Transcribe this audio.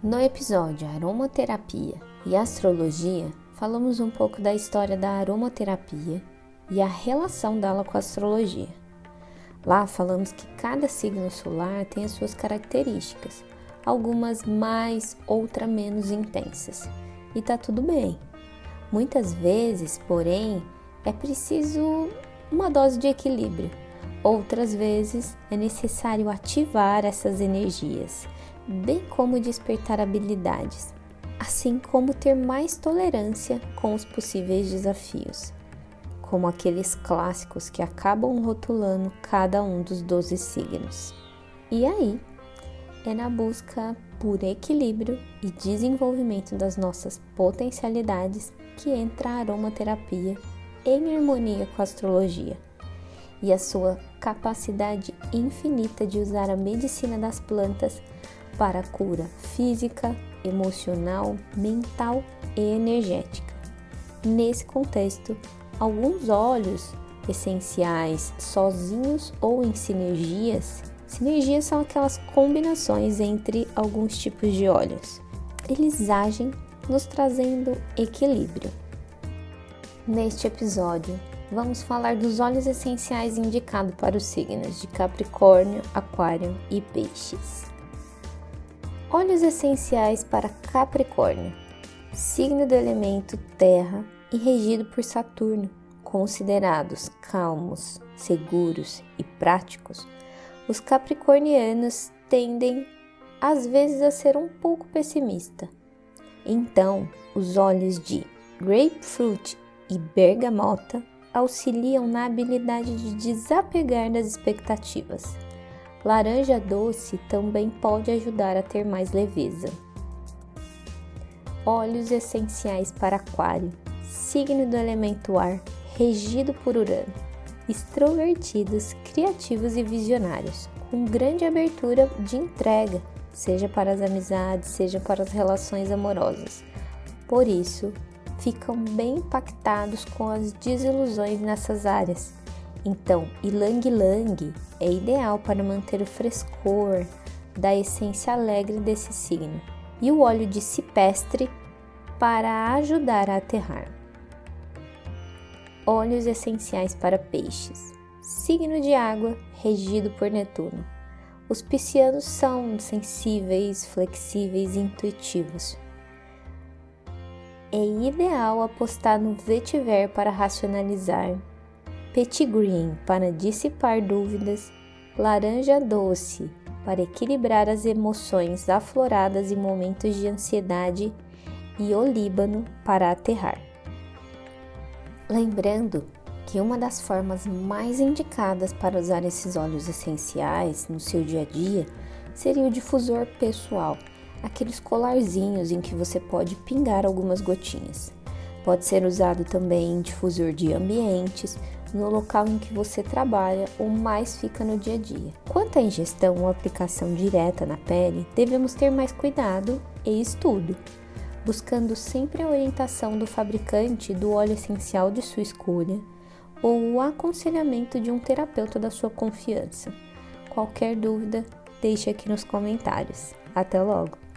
No episódio Aromaterapia e Astrologia, falamos um pouco da história da aromaterapia e a relação dela com a astrologia. Lá falamos que cada signo solar tem as suas características, algumas mais, outras menos intensas. E tá tudo bem. Muitas vezes, porém, é preciso uma dose de equilíbrio. Outras vezes é necessário ativar essas energias, bem como despertar habilidades, assim como ter mais tolerância com os possíveis desafios, como aqueles clássicos que acabam rotulando cada um dos 12 signos. E aí, é na busca por equilíbrio e desenvolvimento das nossas potencialidades que entra a aromaterapia em harmonia com a astrologia e a sua capacidade infinita de usar a medicina das plantas para cura física, emocional, mental e energética. Nesse contexto, alguns óleos essenciais, sozinhos ou em sinergias, sinergias são aquelas combinações entre alguns tipos de óleos. Eles agem nos trazendo equilíbrio. Neste episódio, vamos falar dos óleos essenciais indicados para os signos de Capricórnio, Aquário e Peixes. Óleos essenciais para Capricórnio, signo do elemento Terra e regido por Saturno, considerados calmos, seguros e práticos. Os capricornianos tendem às vezes a ser um pouco pessimista. Então, os óleos de grapefruit e bergamota auxiliam na habilidade de desapegar das expectativas. Laranja doce também pode ajudar a ter mais leveza. Óleos essenciais para Aquário, signo do elemento ar, regido por Urano. Extrovertidos, criativos e visionários, com grande abertura de entrega, seja para as amizades, seja para as relações amorosas. Por isso, ficam bem impactados com as desilusões nessas áreas. Então, Ilang Lang é ideal para manter o frescor da essência alegre desse signo, e o óleo de cipestre para ajudar a aterrar. Óleos essenciais para peixes. Signo de água regido por Netuno. Os piscianos são sensíveis, flexíveis e intuitivos é ideal apostar no vetiver para racionalizar, petit green para dissipar dúvidas, laranja doce para equilibrar as emoções afloradas em momentos de ansiedade e olíbano para aterrar. Lembrando que uma das formas mais indicadas para usar esses óleos essenciais no seu dia a dia seria o difusor pessoal aqueles colarzinhos em que você pode pingar algumas gotinhas. Pode ser usado também em difusor de ambientes, no local em que você trabalha ou mais fica no dia a dia. Quanto à ingestão ou aplicação direta na pele, devemos ter mais cuidado e estudo, buscando sempre a orientação do fabricante do óleo essencial de sua escolha ou o aconselhamento de um terapeuta da sua confiança. Qualquer dúvida, deixe aqui nos comentários. Até logo!